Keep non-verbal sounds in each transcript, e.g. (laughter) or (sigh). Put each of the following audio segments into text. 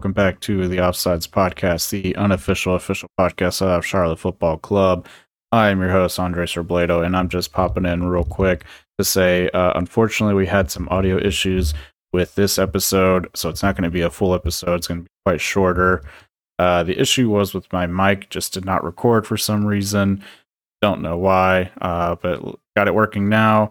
Welcome back to the Offsides Podcast, the unofficial official podcast of Charlotte Football Club. I am your host, Andres Robledo, and I'm just popping in real quick to say, uh, unfortunately, we had some audio issues with this episode, so it's not going to be a full episode. It's going to be quite shorter. Uh, the issue was with my mic, just did not record for some reason. Don't know why, uh, but got it working now.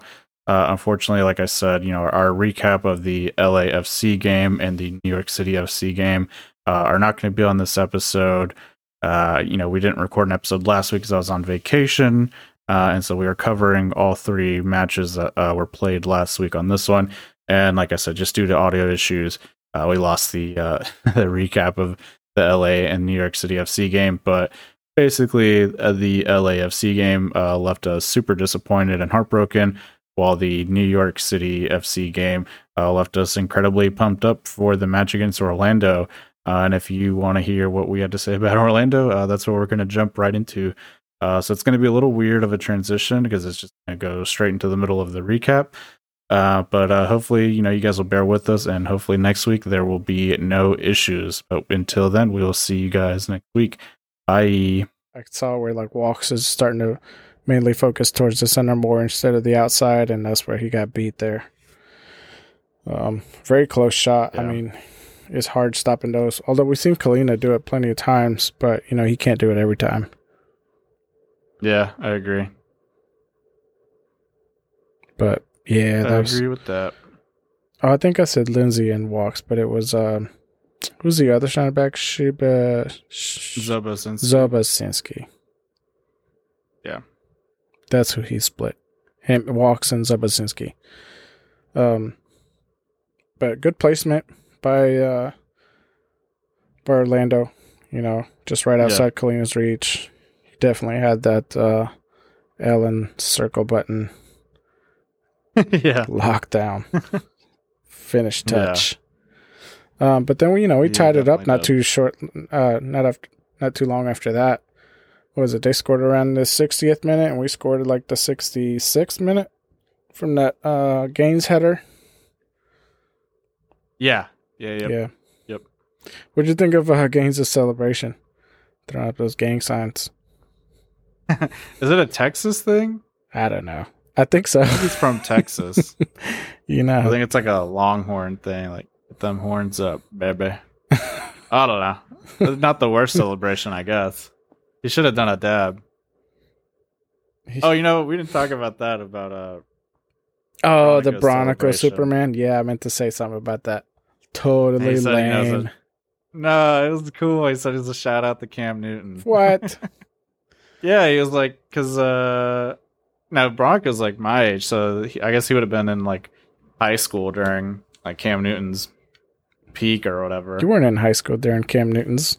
Uh, unfortunately, like I said, you know, our recap of the LAFC game and the New York City FC game uh, are not going to be on this episode. Uh, you know, we didn't record an episode last week because I was on vacation. Uh, and so we are covering all three matches that uh, were played last week on this one. And like I said, just due to audio issues, uh, we lost the (laughs) the recap of the LA and New York City FC game. But basically, the LAFC game left us super disappointed and heartbroken while the New York City FC game uh, left us incredibly pumped up for the match against Orlando. Uh, and if you want to hear what we had to say (laughs) about Orlando, uh, that's what we're going to jump right into. Uh, so it's going to be a little weird of a transition because it's just going to go straight into the middle of the recap. Uh, but uh, hopefully, you know, you guys will bear with us, and hopefully next week there will be no issues. But until then, we will see you guys next week. Bye. I saw where like Walkes is starting to mainly focused towards the center more instead of the outside, and that's where he got beat there. Um, very close shot. Yeah. I mean, it's hard stopping those. Although we've seen Kahlina do it plenty of times, but you know he can't do it every time. Yeah, I agree. But yeah, I was, agree with that. Oh, I think I said Lindsey and Walkes, but it was um, who's the other center back? Shiba Sobociński. Sobociński. Yeah. That's who he split. Him Walkes and Sobociński. Um, but good placement by uh, by Orlando. You know, just right outside yeah. Kahlina's reach. He definitely had that uh, L circle button. (laughs) yeah, lockdown, (laughs) finish touch. Yeah. Um, but then we, you know, we tied it up not did. too short, uh, not after, not too long after that was it? They scored around the 60th minute, and we scored like the 66th minute from that uh, Gaines header. Yeah, yeah, yep. yeah. Yep. What'd you think of uh, Gaines' celebration? Throwing up those gang signs. (laughs) Is it a Texas thing? I don't know. I think so. It's from Texas. (laughs) you know, I think it's like a Longhorn thing, like get them horns up, baby. (laughs) I don't know. not the worst celebration, I guess. He should have done a dab. oh, you know, we didn't talk about that about uh Oh, the Bronico Superman. Yeah, I meant to say something about that. Totally lame. A, no, it was cool. He said it was a shout out to Cam Newton. What? (laughs) yeah, he was like, because uh, now Bronico's like my age, so he, I guess he would have been in like high school during like Cam Newton's peak or whatever. You weren't in high school during Cam Newton's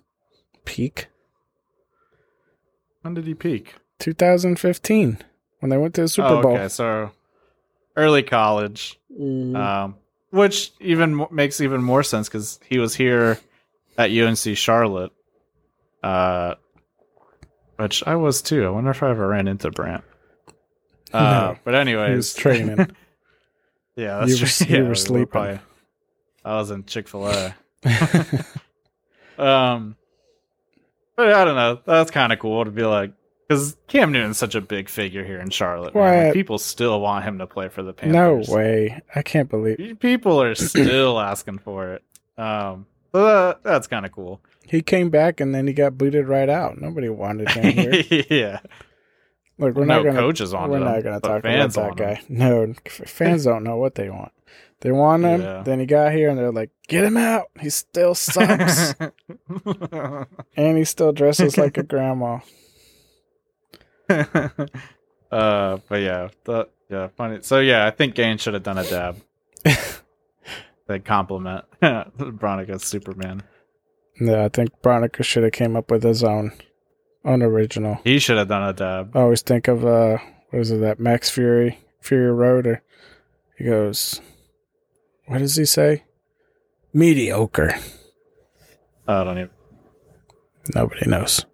peak. When did he peak? 2015 when they went to the Super oh, Bowl. Okay, so early college, mm. um, which even makes even more sense because he was here at UNC Charlotte, uh, which I was too. I wonder if I ever ran into Brandt. Uh, no, but anyways, he was training. (laughs) yeah, that's you were, true. You yeah, were sleeping. Probably, I was in Chick Fil A. (laughs) (laughs) um, but I don't know. That's kind of cool to be like, because Cam Newton's such a big figure here in Charlotte. Like, people still want him to play for the Panthers. No way! I can't believe people are still (clears throat) asking for it. Um, that's kind of cool. He came back and then he got booted right out. Nobody wanted him (laughs) here. yeah. Look, we're no not gonna, coaches on. We're him, not going to talk about that guy. Him. (laughs) No, fans don't know what they want. They want him. Yeah. Then he got here and they're like, get him out. He still sucks. (laughs) and he still dresses like a grandma. (laughs) uh, but yeah, yeah, funny. So yeah, I think Gaines should have done a dab. (laughs) they compliment Bronico's Superman. Yeah, I think Bronica should have came up with his own, own original. He should have done a dab. I always think of uh, what is it that Max Fury, Fury Road, or he goes, what does he say? Mediocre. I don't even. Nobody knows.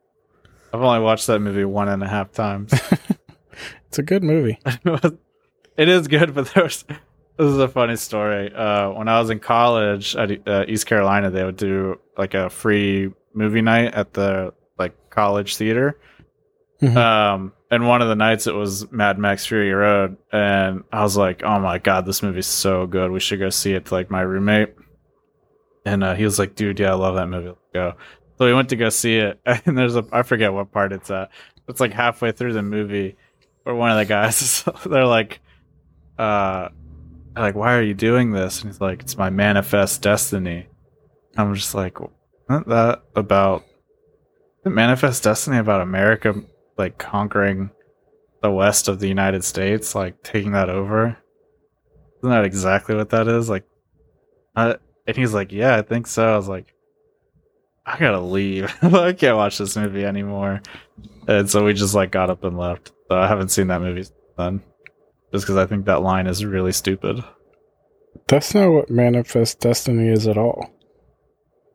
I've only watched that movie one and a half times. (laughs) it's a good movie. (laughs) it is good, but there's This is a funny story. Uh, when I was in college at uh, East Carolina, they would do like a free movie night at the like college theater. Mhm. Um, and one of the nights it was Mad Max Fury Road, and I was like, "Oh my god, this movie's so good. We should go see it." To like my roommate, and uh, he was like, "Dude, yeah, I love that movie. Let's go." So we went to go see it, (laughs) and there's a I forget what part it's at. It's like halfway through the movie, where one of the guys (laughs) they're like, uh, like, "Why are you doing this?" And he's like, "It's my manifest destiny." I'm just like, "Isn't that about?" Manifest destiny about America like conquering the west of the United States, like taking that over. Isn't that exactly what that is? Like, I, and he's like, "Yeah, I think so." I was like, "I gotta leave. (laughs) I can't watch this movie anymore." And so we just like got up and left. So I haven't seen that movie since then, just because I think that line is really stupid. That's not what Manifest Destiny is at all.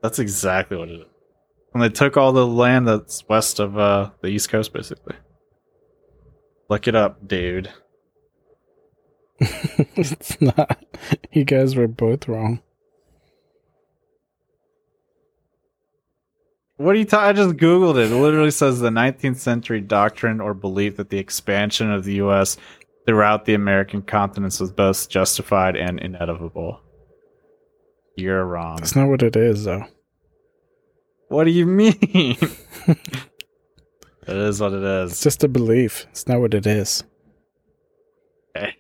That's exactly what it is. And they took all the land that's west of uh, the East Coast, basically. Look it up, dude. (laughs) (laughs) it's not. You guys were both wrong. What are you ta- I just googled it. It literally says the 19th century doctrine or belief that the expansion of the U.S. throughout the American continents was both justified and inevitable. You're wrong. That's not what it is, though. What do you mean? (laughs) it is what it It's just a belief. It's not what it is. Okay.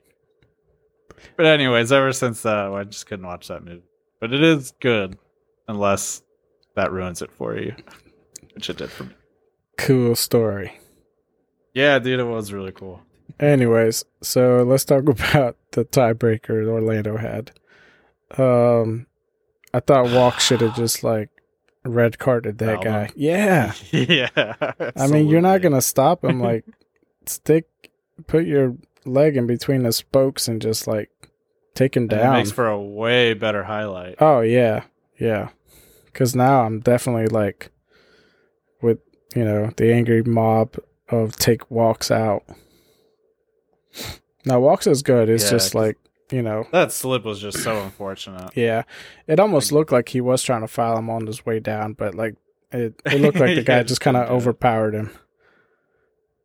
But anyways, ever since that, I just couldn't watch that movie. But it is good, unless that ruins it for you, which it did for me. Cool story. Yeah, dude, it was really cool. Anyways, so let's talk (laughs) about the tiebreaker Orlando had. Um, I thought Walk should have just like red carded that Fouled guy. him. Yeah, (laughs) yeah. I mean you're not gonna stop him. (laughs) Like, stick, put your leg in between the spokes and just like take him And It down. makes for a way better highlight. Oh yeah, yeah. Because now I'm definitely like, with you know the angry mob of take Walkes out. Now Walkes is good. It's Yeah, just 'cause- like you know, That slip was just so unfortunate. yeah. It almost looked like he was trying to file him on his way down, but like it, it looked like the (laughs) guy Yeah, just kind of couldn't do it. overpowered him.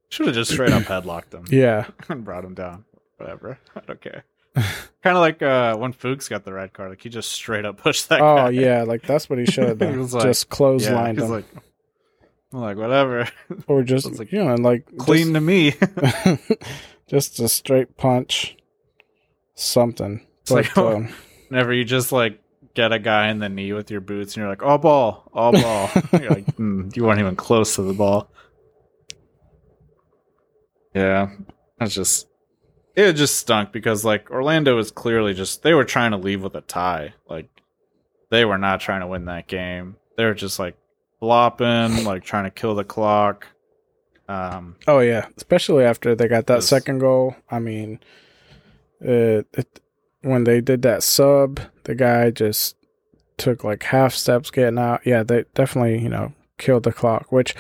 Should have just straight up headlocked him Yeah, (laughs) and brought him down. Whatever. (laughs) I don't care. kind of like uh, when Fuchs got the red card. Like he just straight up pushed that guy. oh yeah, like that's what he should have He done. was like- just Yeah, clotheslined he's him, like, like, whatever. or just like, you know, like Clean to me. just, just a straight punch, something. It's like, But, um, (laughs) Whenever you just like get a guy in the knee with your boots and you're like, all ball, all ball. (laughs) you're like, mm, you weren't even close to the ball. Yeah, that's just it just stunk because like Orlando was clearly just they were trying to leave with a tie. Like they were not trying to win that game. They were just like flopping, (laughs) like trying to kill the clock. Um, Oh yeah, especially after they got that second goal. I mean, uh, it, when they did that sub, the guy just took like half steps getting out. Yeah, they definitely you know killed the clock, which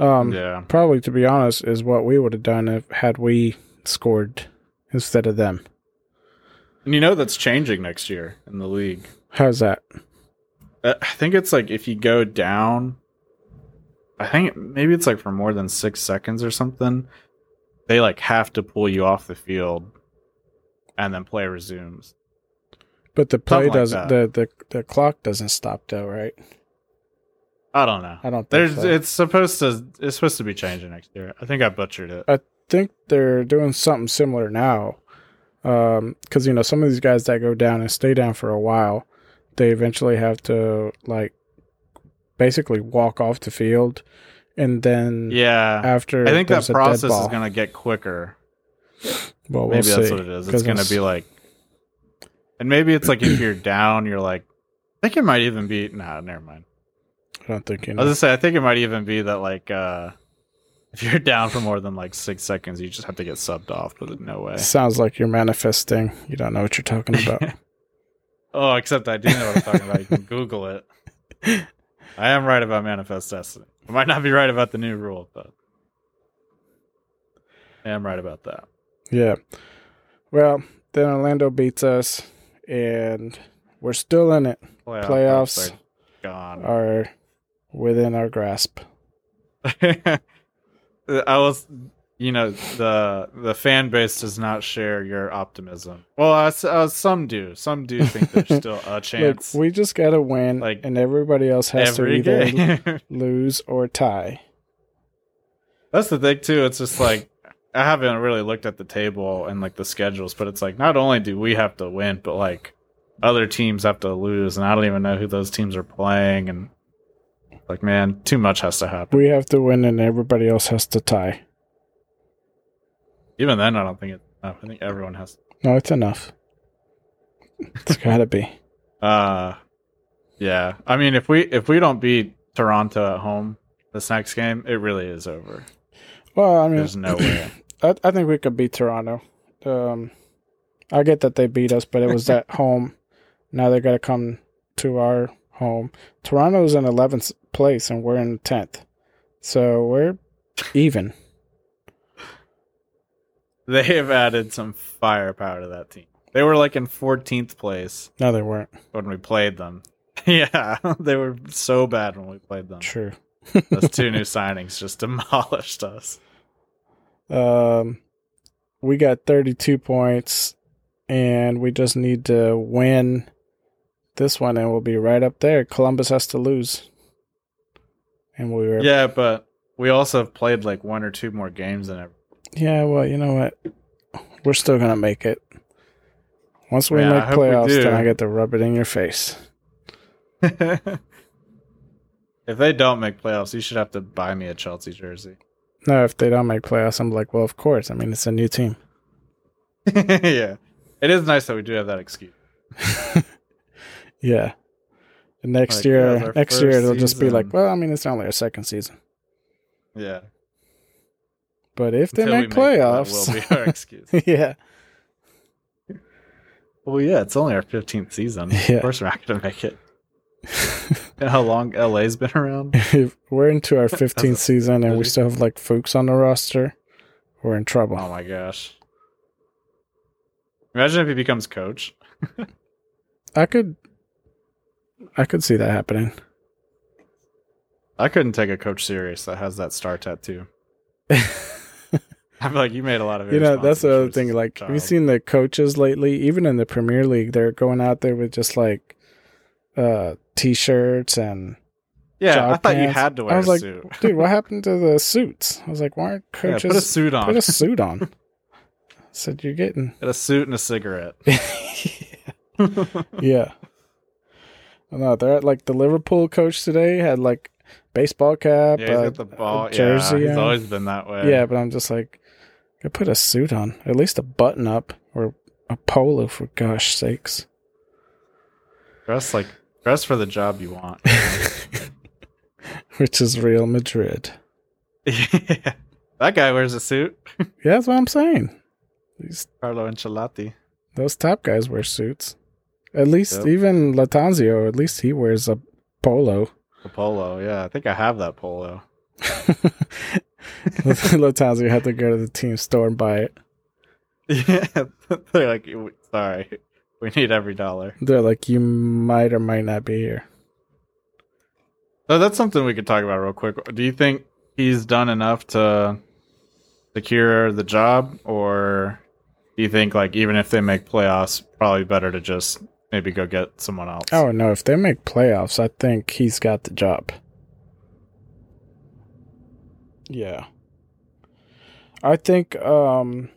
um yeah, probably to be honest is what we would have done if had we scored instead of them. and you know that's changing next year in the league. How's that? Uh, I think it's like if you go down, I think maybe it's like for more than six seconds or something, they like have to pull you off the field, and then play resumes. But the play Something doesn't. the, the the clock doesn't stop though, right? I don't know. I don't think There's so. it's supposed to it's supposed to be changing next year. I think I butchered it. I think they're doing something similar now. Um, because, you know, some of these guys that go down and stay down for a while, they eventually have to, like, basically walk off the field. And then yeah, after I think that there's a dead process is gonna get quicker. Well, we'll Maybe that's what it is. It's gonna it's- be like, and maybe it's like if you're down, you're like, I think it might even be. Nah, never mind. I don't think you I was gonna say, I think it might even be that like uh if you're (laughs) down for more than like six seconds, you just have to get subbed off. But no way. Sounds like you're manifesting. You don't know what you're talking about. (laughs) Oh, except I do know what I'm talking about. You can Google it. (laughs) I am right about manifest destiny. I might not be right about the new rule, but I am right about that. Yeah. Well, then Orlando beats us, and we're still in it. Playoff Playoffs are gone. Are within our grasp. (laughs) I was, you know, the the fan base does not share your optimism. Well, uh, uh, some do. Some do think there's (laughs) still a Look, chance. we just gotta win, Like, and everybody else has to either (laughs) lose or tie. That's the thing too. It's just like I haven't really looked at the table and like the schedules, but it's like not only do we have to win, but like other teams have to lose, and I don't even know who those teams are playing. And like, man, too much has to happen. We have to win, and everybody else has to tie. Even then, I don't think it. I think everyone has. No, it's enough. It's gotta be. (laughs) Uh, yeah. I mean, if we if we don't beat Toronto at home this next game, it really is over. Well, I mean, There's no way. (clears throat) I, I think we could beat Toronto. Um, I get that they beat us, but it was at (laughs) home. Now they got to come to our home. Toronto's in 11th place and we're in 10th. So we're even. (laughs) They have added some firepower to that team. They were like in 14th place No, they weren't. when we played them. (laughs) yeah, they were so bad when we played them. True. Those two new signings just demolished us. Um, we got 32 points, and we just need to win this one, and we'll be right up there. Columbus has to lose. And we were. Yeah, but we also have played like one or two more games than ever. Yeah, well, you know what? We're still gonna make it. Once we Yeah, make we playoffs, do. then I get to rub it in your face. (laughs) if they don't make playoffs, you should have to buy me a Chelsea jersey. No, if they don't make playoffs, I'm like, well, of course. I mean, it's a new team. (laughs) yeah. It is nice that we do have that excuse. (laughs) Yeah. And next Like, year, next year it'll just be like, well, I mean, it's only our second season. Yeah. But if they Until we make it, playoffs, that will be our excuse. (laughs) yeah, well, yeah, it's only our 15th season. Yeah. Of course, we're not going to make it. (laughs) How long LA's been around? (laughs) if we're into our (laughs) 15th season and we still have like Fuchs on the roster, we're in trouble. Oh my gosh. Imagine if he becomes coach. I could, I could see that happening. I couldn't take a coach serious that has that star tattoo. I'm like, you made a lot of You know, that's the other thing. Like, have you child. seen the coaches lately? Even in the Premier League, they're going out there with just like uh t-shirts and Yeah, I thought you had to wear I was a like, suit. dude, what (laughs) happened to the suits? I was like, why aren't Yeah, coaches put a suit on. put a suit on? I (laughs) said you're getting Get a suit and a cigarette. (laughs) yeah. No, they're at like the Liverpool coach today had like baseball cap, Yeah, he's uh, got the ball. jersey. yeah, he's on. always been that way. yeah, but I'm just like, I put a suit on, at least a button up or a polo for gosh sakes. dress like dress for the job you want. (laughs) Which is Real Madrid. yeah. (laughs) That guy wears a suit. (laughs) Yeah, that's what I'm saying. These Carlo Ancelotti. those top guys wear suits. At least Yep. even Lattanzio, at least he wears a polo. The polo. Yeah, I think I have that polo. Lattanzio had to go to the team store and buy it. Yeah, they're like, sorry, (laughs) we need every dollar. They're like, you might or might not be here. So that's something we could talk about real quick. Do you think he's done enough to secure the job, or do you think like even if they make playoffs, probably better to just maybe go get someone else? Oh no, if they make playoffs, I think he's got the job. Yeah. I think um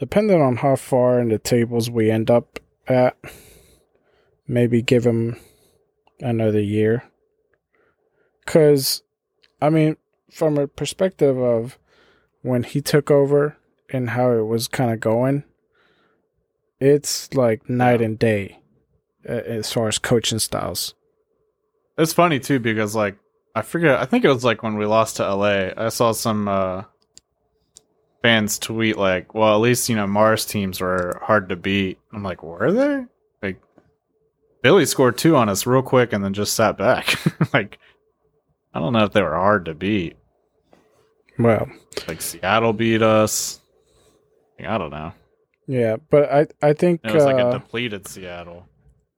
depending on how far in the tables we end up at, maybe give him another year. Cuz I mean, from a perspective of when he took over and how it was kind of going, it's like night and day uh, as far as coaching styles. It's funny too because like I forget. I think it was like when we lost to LA. I saw some uh, fans tweet like, "Well, at least you know Mars teams were hard to beat." I'm like, were they? Like Billy scored two on us real quick and then just sat back. (laughs) like I don't know if they were hard to beat. Well, Like Seattle beat us. Like, I don't know. Yeah, but I I think It was like a uh, depleted Seattle.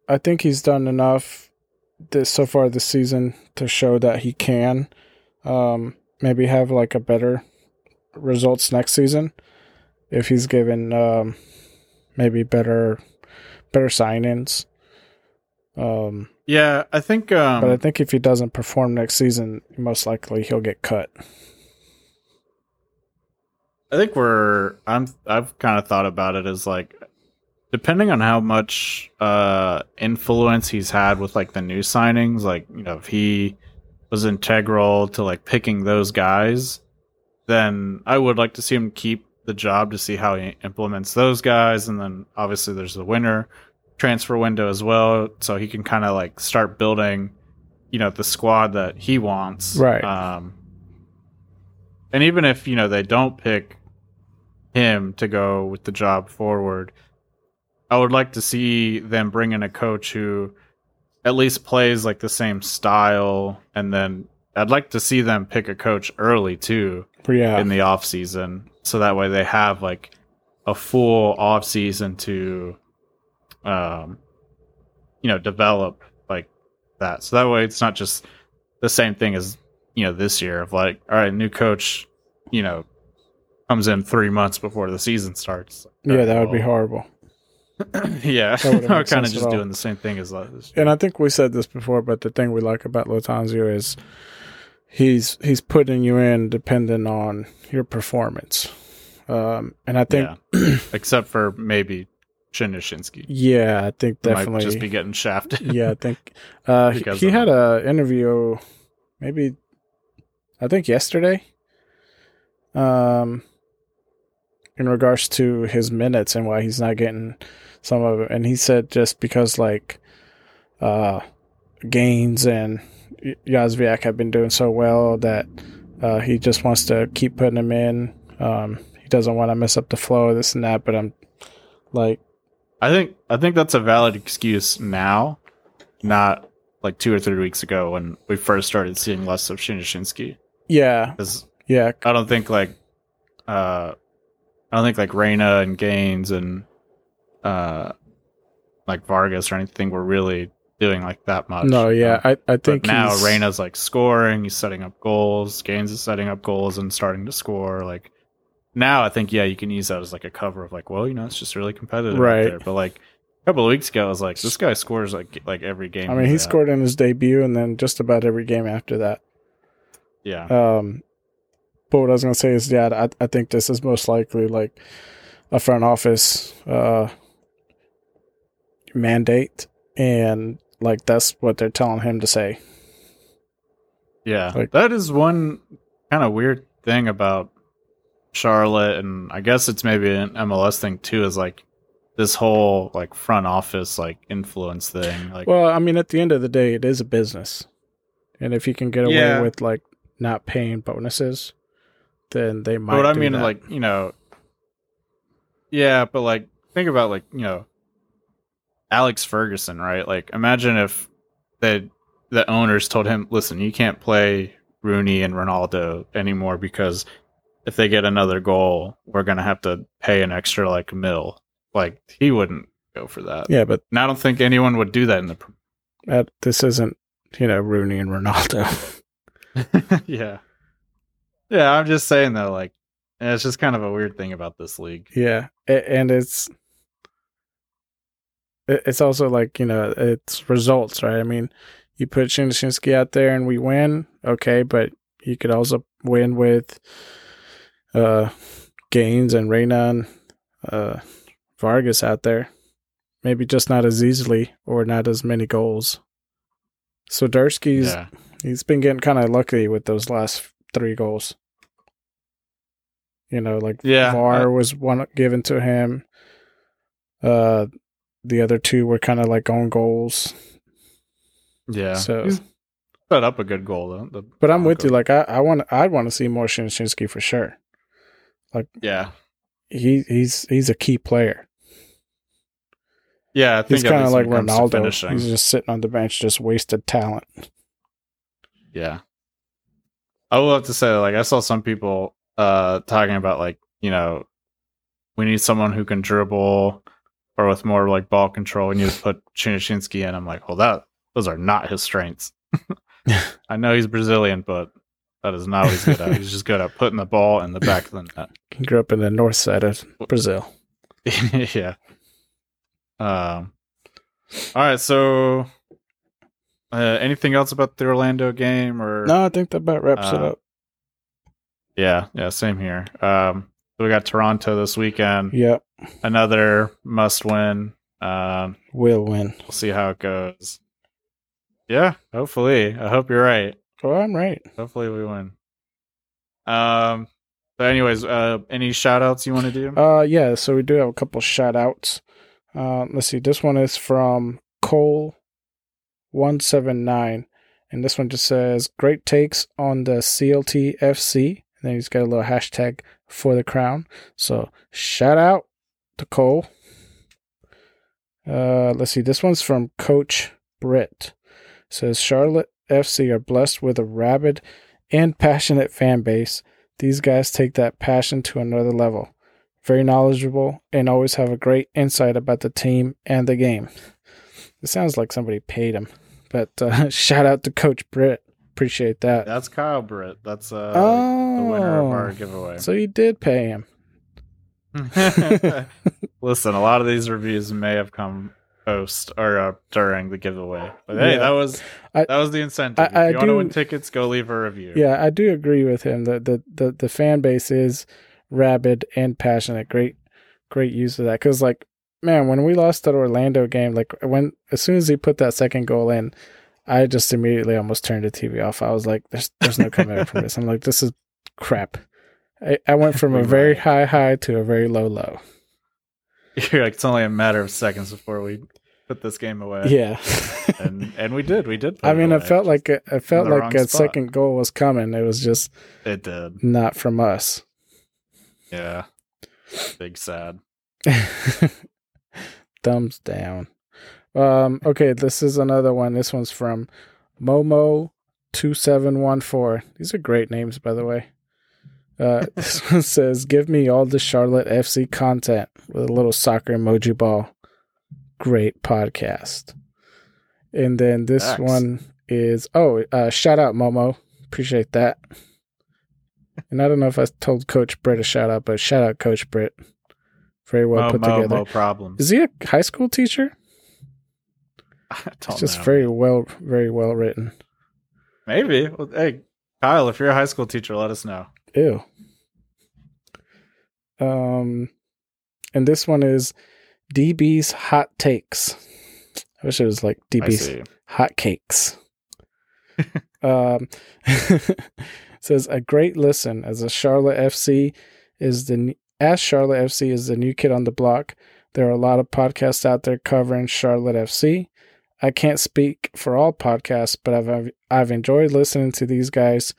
I think he's done enough this so far this season to show that he can um, maybe have like a better results next season if he's given um, maybe better better sign-ins. Um, Yeah, I think. Um, but I think if he doesn't perform next season, most likely he'll get cut. I think we're I'm I've kind of thought about it as like depending on how much uh influence he's had with like the new signings, like you know, if he was integral to like picking those guys, then I would like to see him keep the job to see how he implements those guys and then obviously there's the winter transfer window as well so he can kind of like start building you know the squad that he wants Right. um and even if you know they don't pick him to go with the job forward. I would like to see them bring in a coach who at least plays like the same style and then I'd like to see them pick a coach early too yeah, in the off season. So that way they have like a full off season to um you know develop like that. So that way it's not just the same thing as you know this year of like all right new coach you know comes in three months before the season starts. Yeah, that would be horrible. (clears throat) yeah. we're kind of just doing the same thing as last And I think we said this before, but the thing we like about Lattanzio is he's he's putting you in depending on your performance. Um, and I think yeah. (clears throat) except for maybe Shinyashiki yeah, I think might definitely just be getting shafted (laughs) yeah, I think uh, he, he had a interview maybe I think yesterday. Um, in regards to his minutes and why he's not getting some of it, and he said just because like uh, Gaines and Jóźwiak have been doing so well that uh, he just wants to keep putting them in. Um, he doesn't want to mess up the flow, this and that. But I'm like, I think I think that's a valid excuse now, not like two or three weeks ago when we first started seeing less of Shinyashiki. yeah, yeah, I don't think like uh I don't think like Reyna and Gaines and uh like Vargas or anything were really doing like that much. no, yeah. Um, I, I think now Reyna's like scoring, he's setting up goals, Gaines is setting up goals and starting to score. Like now I think yeah, you can use that as like a cover of like, well, you know, it's just really competitive Right. there. But like a couple of weeks ago I was like, this guy scores like like every game. I mean, he scored in his debut, and then just about every game after that. Yeah. Um, but what I was gonna say is, yeah, I, I think this is most likely like a front office uh, mandate, and like that's what they're telling him to say. Yeah, Like- that is one kind of weird thing about Charlotte, and I guess it's maybe an MLS thing too. Is like this whole like front office like influence thing. Like, Well, I mean, at the end of the day, it is a business, and if you can get away Yeah. with like not paying bonuses, then they might. but I mean, that. like you know, yeah, but like think about like you know, Alex Ferguson, right? Like, imagine if the the owners told him, "Listen, you can't play Rooney and Ronaldo anymore because if they get another goal, we're gonna have to pay an extra like mil." Like, he wouldn't go for that. yeah, but And I don't think anyone would do that in the. this isn't you know Rooney and Ronaldo. (laughs) (laughs) yeah, yeah. I'm just saying though, like, it's just kind of a weird thing about this league. Yeah, and it's it- it's also like you know it's results, right? I mean, you put Shinyashiki out there and we win, okay, but you could also win with uh Gaines and Reyna and uh Vargas out there. Maybe just not as easily or not as many goals. So Dursky's yeah. he's been getting kind of lucky with those last three goals. You know, like Yeah, VAR I- was one given to him. Uh, the other two were kind of like own goals. Yeah. So- He's set up a good goal though. The But I'm with you. Like I, I want, I'd want to see more Shinyashiki for sure. Like yeah. He, he's, he's a key player. Yeah, I think He's kind of like when it comes to Ronaldo. He's just sitting on the bench, just wasted talent. Yeah. I will have to say, like, I saw some people uh talking about like, you know, we need someone who can dribble or with more like ball control. and you to put Shinyashiki in. I'm like, well, that those are not his strengths. (laughs) I know he's Brazilian, but that is not what he's good at. He's just good at putting the ball in the back of the net. He grew up in the north side of Brazil. (laughs) yeah. Um. All right. So, uh, anything else about the Orlando game or No, I think that about wraps it Uh, up. Yeah. Yeah. Same here. Um. We got Toronto this weekend. Yep, Another must win. Um. will win. We'll see how it goes. Yeah. Hopefully. I hope you're right. Oh, I'm right. Hopefully we win. Um. But anyways, uh, any shout outs you want to do? Uh, yeah. So we do have a couple shout outs. Uh, let's see. This one is from Cole one seven nine, and this one just says great takes on the CLT FC. And then he's got a little hashtag for the crown. So shout out to Cole. Uh, let's see. This one's from Coach Britt. Says Charlotte FC are blessed with a rabid and passionate fan base. These guys take that passion to another level. Very knowledgeable and always have a great insight about the team and the game. It sounds like somebody paid him, but uh, (laughs) shout out to Coach Britt. Appreciate that. That's Kyle Britt. That's uh oh, the winner of our giveaway. so you did pay him. (laughs) Listen, a lot of these reviews may have come post or uh, during the giveaway, but hey, Yeah. that was I- that was the incentive. I- if I you want to win tickets, go leave a review. Yeah, I do agree with him. that the, the, the fan base is rabid and passionate. Great, great use of that. Because like, man, when we lost that Orlando game, like when as soon as he put that second goal in, I just immediately almost turned the TV off. I was like, "There's there's no coming back from this." I'm like, "This is crap." I, I went from a very high high to a very low low. (laughs) You're like it's only a matter of seconds before we put this game away. Yeah. (laughs) and and we did. We did. I mean, away. felt like a, it felt like a spot. second goal was coming. It was just it did. not from us. Yeah, big sad. (laughs) Thumbs down. Um, okay, this is another one. This one's from Momo2714. These are great names, by the way. Uh, (laughs) this one says, Give me all the Charlotte FC content with a little soccer emoji ball. Great podcast. And then this Thanks. one is, oh, uh, shout out Momo. Appreciate that. And I don't know if I told Coach Britt a shout out, but shout out Coach Britt. Very well Mo, put mo, together. mo problems. Is he a high school teacher? (laughs) It's just know. very well, very well written. maybe. Well, hey, Kyle, if you're a high school teacher, let us know. Ew. Um, and this one is DB's hot takes. I wish it was like DB's hot cakes. (laughs) um, (laughs) says a great listen as a Charlotte FC is the as Charlotte FC is the new kid on the block. There are a lot of podcasts out there covering Charlotte FC. I can't speak for all podcasts, but I've I've enjoyed listening to these guys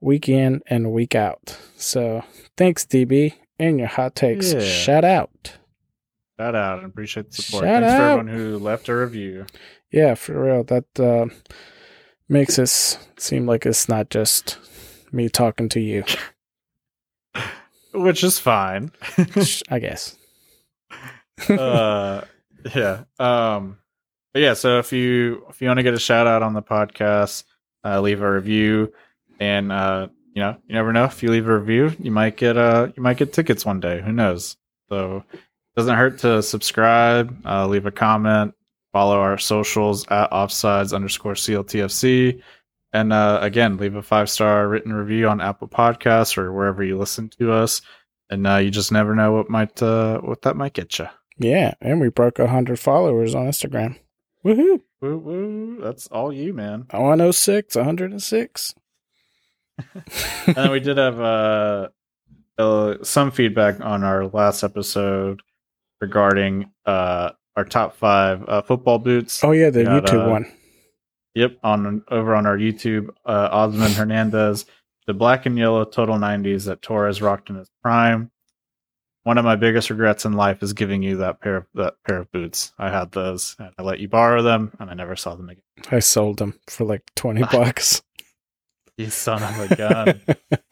week in and week out. So thanks, DB, and your hot takes. Yeah. Shout out. Shout out and appreciate the support. Shout Thanks for everyone who left a review. Yeah, for real. That uh, makes us seem like it's not just me talking to you. (laughs) Which is fine. I guess. (laughs) uh yeah. Um but yeah, so if you if you want to get a shout out on the podcast, uh leave a review and uh you know, you never know if you leave a review, you might get uh you might get tickets one day. Who knows? So doesn't hurt to subscribe, uh leave a comment, follow our socials at offsides underscore CLTFC. And uh, again, leave a five star written review on Apple Podcasts or wherever you listen to us. And uh, you just never know what might uh, what that might get you. Yeah, and we broke hundred followers on Instagram. Woohoo! Woo woo! That's all you, man. 106, 106. and then we did have uh, uh, some feedback on our last episode regarding uh, our top five uh, football boots. Oh yeah, the had, YouTube uh, one. Yep, on over on our YouTube, uh, Osman Hernandez, the black and yellow total '90s that Torres rocked in his prime. One of my biggest regrets in life is giving you that pair of that pair of boots. I had those, and I let you borrow them, and I never saw them again. I sold them for like 20 (laughs) bucks. You son of a gun.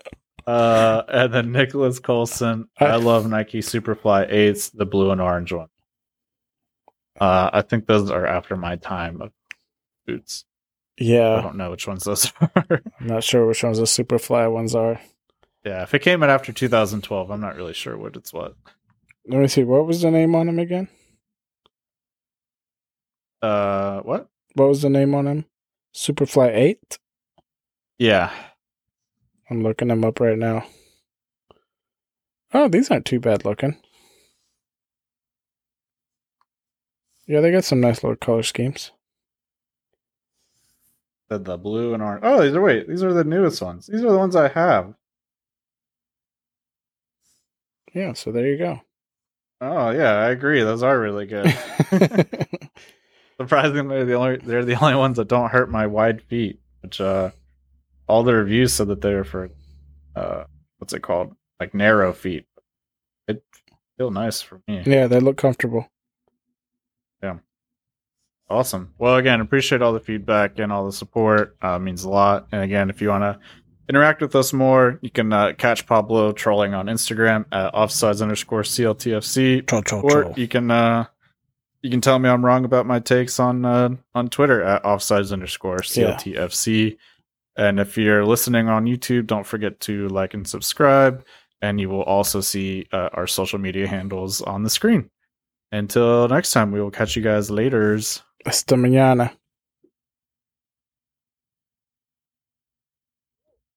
(laughs) uh, and then Nicholas Colson. I, I- love Nike Superfly eights, the blue and orange one. Uh, I think those are after my time of boots. Yeah. I don't know which ones those (laughs) are. I'm not sure which ones the Superfly ones are. Yeah, if it came out after 2012, I'm not really sure what it's what. Let me see. What was the name on him again? Uh, what? What was the name on them? Superfly Eight. Yeah, I'm looking them up right now. Oh, these aren't too bad looking. Yeah, they got some nice little color schemes. the, the blue and orange. Oh, these are wait, these are the newest ones. These are the ones I have. Yeah, so there you go. Oh yeah, I agree. Those are really good. (laughs) Surprisingly, they're the only they're the only ones that don't hurt my wide feet. Which uh, all the reviews said that they're for uh, what's it called? Like narrow feet. It feel nice for me. yeah, they look comfortable. Yeah. Awesome. Well, again, appreciate all the feedback and all the support. Uh, means a lot. And again, if you want to interact with us more, you can uh, catch Pablo trolling on Instagram at offsides underscore CLTFC. Troll, troll, or troll. you can uh you can tell me I'm wrong about my takes on uh on Twitter at offsides underscore Yeah. CLTFC. And if you're listening on YouTube, don't forget to like and subscribe. And you will also see uh, our social media handles on the screen. Until next time, we will catch you guys later. Hasta mañana.